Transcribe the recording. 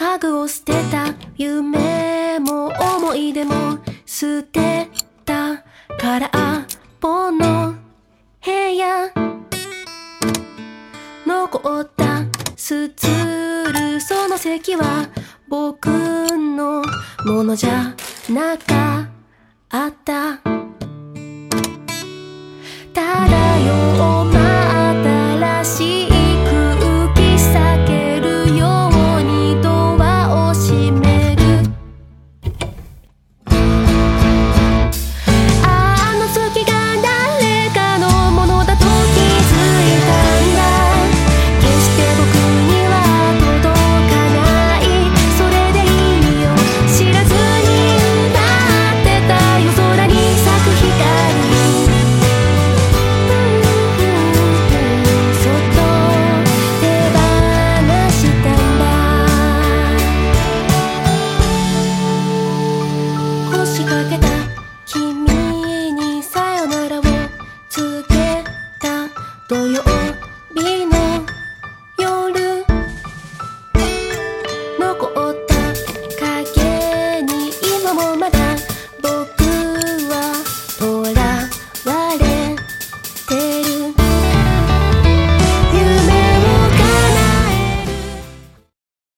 家具を捨てた夢も思い出も捨てた空っぽの部屋残ったスツールその席は僕のものじゃなかった Don't you